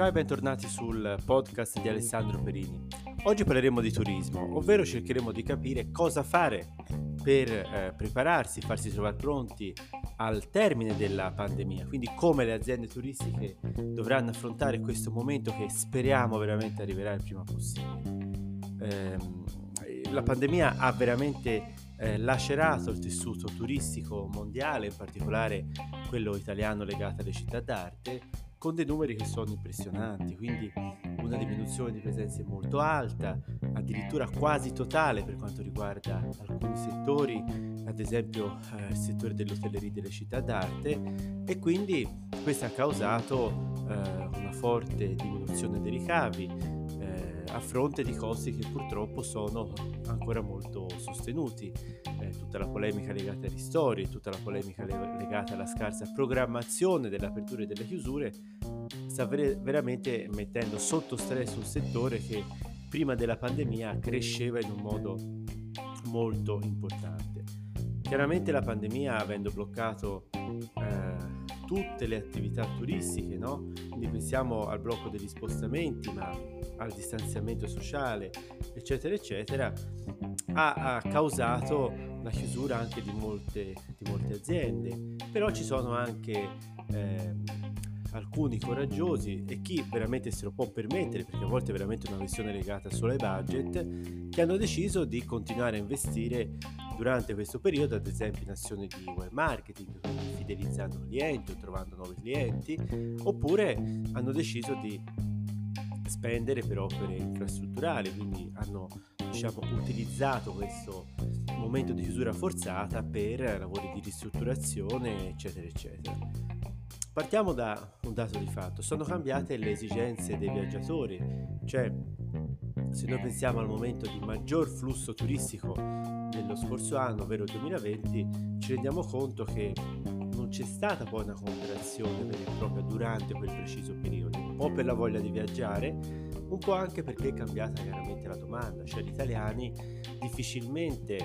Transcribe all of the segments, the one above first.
Ciao e bentornati sul podcast di Alessandro Perini. Oggi parleremo di turismo, ovvero cercheremo di capire cosa fare per eh, prepararsi, farsi trovare pronti al termine della pandemia, quindi come le aziende turistiche dovranno affrontare questo momento che speriamo veramente arriverà il prima possibile. Eh, la pandemia ha veramente eh, lacerato il tessuto turistico mondiale, in particolare quello italiano legato alle città d'arte, con dei numeri che sono impressionanti, quindi una diminuzione di presenze molto alta, addirittura quasi totale per quanto riguarda alcuni settori, ad esempio eh, il settore dell'hotelleria delle città d'arte e quindi questo ha causato eh, una forte diminuzione dei ricavi, a fronte di costi che purtroppo sono ancora molto sostenuti. Eh, tutta la polemica legata ai ristori, tutta la polemica legata alla scarsa programmazione delle aperture e delle chiusure sta ver- veramente mettendo sotto stress un settore che prima della pandemia cresceva in un modo molto importante. Chiaramente la pandemia avendo bloccato eh, tutte le attività turistiche, no? Quindi pensiamo al blocco degli spostamenti, ma al distanziamento sociale, eccetera, eccetera, ha, ha causato la chiusura anche di molte, di molte aziende. Però ci sono anche eh, alcuni coraggiosi e chi veramente se lo può permettere, perché a volte è veramente una questione legata solo ai budget, che hanno deciso di continuare a investire durante questo periodo, ad esempio in azioni di web marketing, fidelizzando clienti o trovando nuovi clienti, oppure hanno deciso di spendere per opere infrastrutturali, quindi hanno diciamo, utilizzato questo momento di chiusura forzata per lavori di ristrutturazione, eccetera, eccetera. Partiamo da un dato di fatto, sono cambiate le esigenze dei viaggiatori, cioè se noi pensiamo al momento di maggior flusso turistico dello scorso anno, ovvero il 2020, ci rendiamo conto che non c'è stata poi una contrazione vera e propria durante quel preciso periodo, un po' per la voglia di viaggiare, un po' anche perché è cambiata chiaramente la domanda, cioè gli italiani difficilmente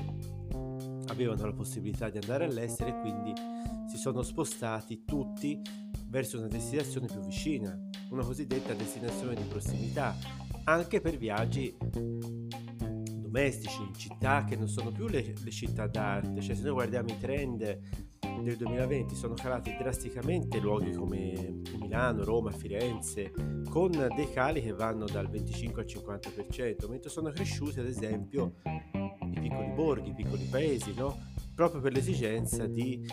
avevano la possibilità di andare all'estero e quindi si sono spostati tutti verso una destinazione più vicina, una cosiddetta destinazione di prossimità, anche per viaggi domestici in città che non sono più le, le città d'arte, cioè se noi guardiamo i trend del 2020 sono calati drasticamente luoghi come Milano, Roma, Firenze, con dei cali che vanno dal 25 al 50%, mentre sono cresciuti ad esempio i piccoli borghi, i piccoli paesi, no? proprio per l'esigenza di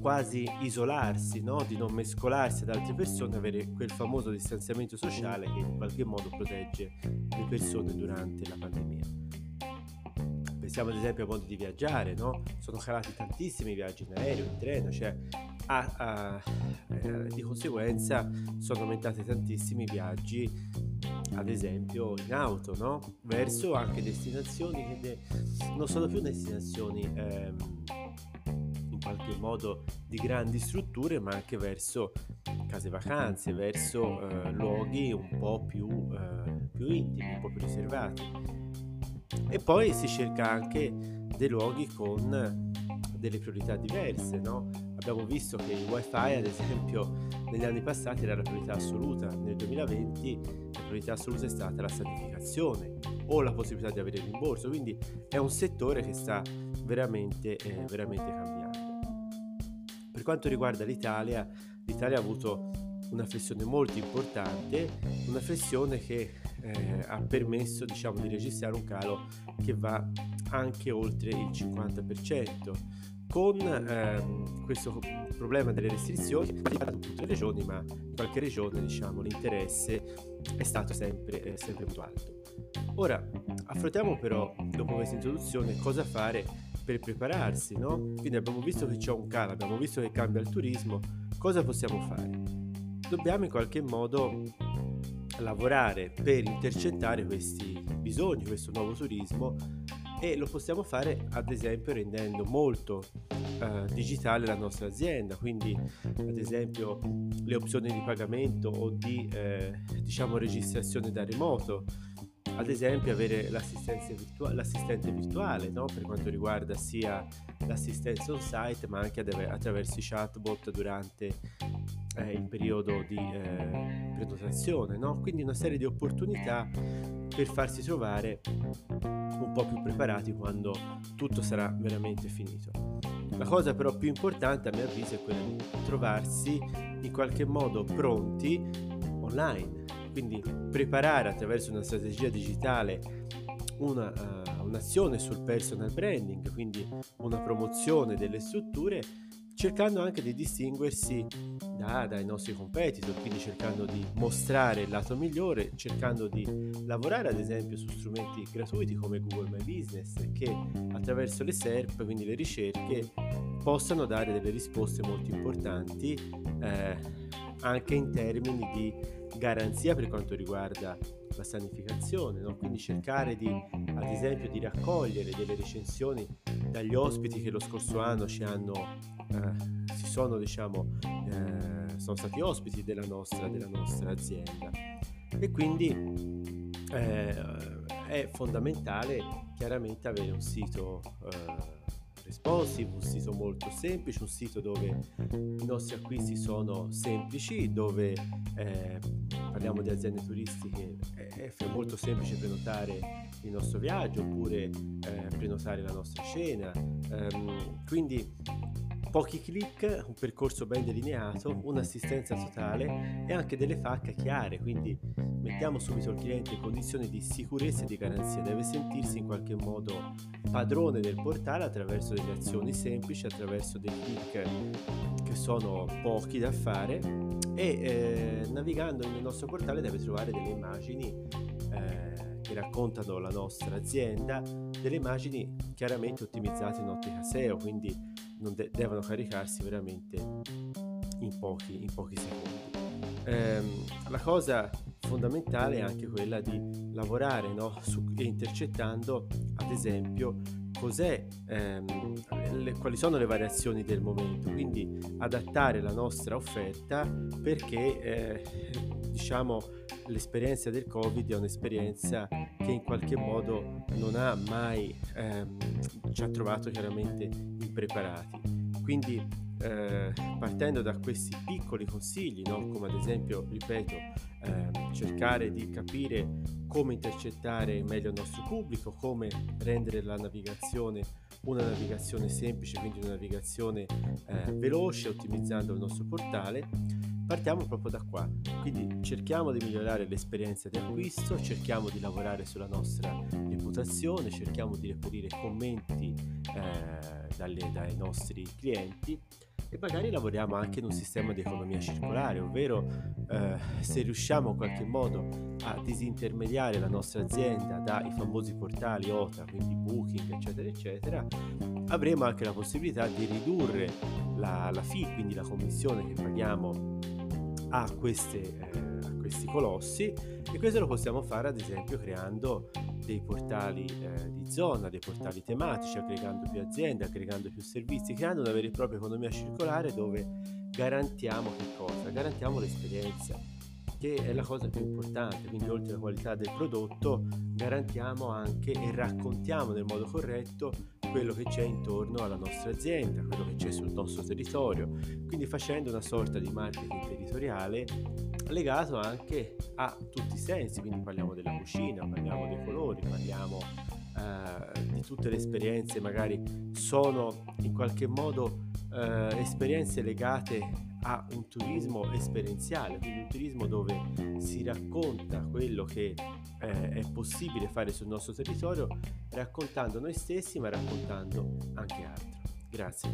quasi isolarsi, no? di non mescolarsi ad altre persone, avere quel famoso distanziamento sociale che in qualche modo protegge le persone durante la pandemia. Pensiamo ad esempio ai modi di viaggiare, no? sono calati tantissimi viaggi in aereo, in treno, cioè a, a, eh, di conseguenza sono aumentati tantissimi viaggi, ad esempio in auto, no? verso anche destinazioni che de- non sono più destinazioni ehm, in qualche modo di grandi strutture, ma anche verso case vacanze, verso eh, luoghi un po' più, eh, più intimi, un po' più riservati. E poi si cerca anche dei luoghi con delle priorità diverse, no? Abbiamo visto che il wifi, ad esempio, negli anni passati era la priorità assoluta, nel 2020 la priorità assoluta è stata la sanificazione o la possibilità di avere il rimborso, quindi è un settore che sta veramente, eh, veramente cambiando. Per quanto riguarda l'Italia, l'Italia ha avuto una flessione molto importante, una flessione che eh, ha permesso diciamo, di registrare un calo che va anche oltre il 50%, con ehm, questo problema delle restrizioni in tutte le regioni, ma in qualche regione diciamo, l'interesse è stato sempre, eh, sempre più alto. Ora, affrontiamo però, dopo questa introduzione, cosa fare per prepararsi, no? Quindi abbiamo visto che c'è un calo, abbiamo visto che cambia il turismo, cosa possiamo fare? Dobbiamo in qualche modo lavorare per intercettare questi bisogni, questo nuovo turismo e lo possiamo fare ad esempio rendendo molto eh, digitale la nostra azienda, quindi ad esempio le opzioni di pagamento o di eh, diciamo registrazione da remoto, ad esempio avere virtua- l'assistente virtuale no? per quanto riguarda sia l'assistenza on site ma anche attraverso i chatbot durante è il periodo di eh, prenotazione, no? quindi una serie di opportunità per farsi trovare un po' più preparati quando tutto sarà veramente finito. La cosa però più importante a mio avviso è quella di trovarsi in qualche modo pronti online, quindi preparare attraverso una strategia digitale una, uh, un'azione sul personal branding, quindi una promozione delle strutture cercando anche di distinguersi da, dai nostri competitor, quindi cercando di mostrare il lato migliore, cercando di lavorare ad esempio su strumenti gratuiti come Google My Business che attraverso le SERP, quindi le ricerche, possano dare delle risposte molto importanti eh, anche in termini di garanzia per quanto riguarda la sanificazione, no? quindi cercare di, ad esempio di raccogliere delle recensioni dagli ospiti che lo scorso anno ci hanno, eh, si sono, diciamo, eh, sono stati ospiti della nostra, della nostra azienda. E quindi eh, è fondamentale chiaramente avere un sito eh, responsive, un sito molto semplice, un sito dove i nostri acquisti sono semplici, dove eh, parliamo di aziende turistiche è, è, molto semplice prenotare il nostro viaggio oppure eh, prenotare la nostra cena. Um, quindi Pochi clic, un percorso ben delineato, un'assistenza totale e anche delle FAC chiare, quindi mettiamo subito il cliente in condizioni di sicurezza e di garanzia, deve sentirsi in qualche modo padrone del portale attraverso delle azioni semplici, attraverso dei clic che sono pochi da fare e eh, navigando nel nostro portale deve trovare delle immagini eh, che raccontano la nostra azienda, delle immagini chiaramente ottimizzate in ottica SEO, quindi non de- devono caricarsi veramente in pochi, in pochi secondi. Ehm, la cosa fondamentale è anche quella di lavorare no? Su, intercettando, ad esempio, ehm, le, quali sono le variazioni del momento, quindi adattare la nostra offerta perché eh, diciamo l'esperienza del Covid è un'esperienza che in qualche modo non ha mai ehm, ci ha trovato chiaramente impreparati. Quindi eh, partendo da questi piccoli consigli, no? come ad esempio, ripeto, eh, cercare di capire come intercettare meglio il nostro pubblico, come rendere la navigazione una navigazione semplice, quindi una navigazione eh, veloce, ottimizzando il nostro portale, partiamo proprio da qua. Quindi cerchiamo di migliorare l'esperienza di acquisto, cerchiamo di lavorare sulla nostra reputazione, cerchiamo di reperire commenti eh, dalle, dai nostri clienti e magari lavoriamo anche in un sistema di economia circolare, ovvero eh, se riusciamo in qualche modo a disintermediare la nostra azienda dai famosi portali OTA, quindi Booking, eccetera, eccetera, avremo anche la possibilità di ridurre la, la fee, quindi la commissione che paghiamo a, queste, eh, a questi colossi e questo lo possiamo fare ad esempio creando dei portali eh, di zona, dei portali tematici, aggregando più aziende, aggregando più servizi, creando una vera e propria economia circolare dove garantiamo che cosa? Garantiamo l'esperienza che è la cosa più importante, quindi oltre alla qualità del prodotto garantiamo anche e raccontiamo nel modo corretto quello che c'è intorno alla nostra azienda, quello che c'è sul nostro territorio, quindi facendo una sorta di marketing territoriale legato anche a tutti i sensi, quindi parliamo della cucina, parliamo dei colori, parliamo eh, di tutte le esperienze, magari sono in qualche modo eh, esperienze legate a un turismo esperienziale, quindi un turismo dove si racconta quello che eh, è possibile fare sul nostro territorio, raccontando noi stessi ma raccontando anche altro. Grazie.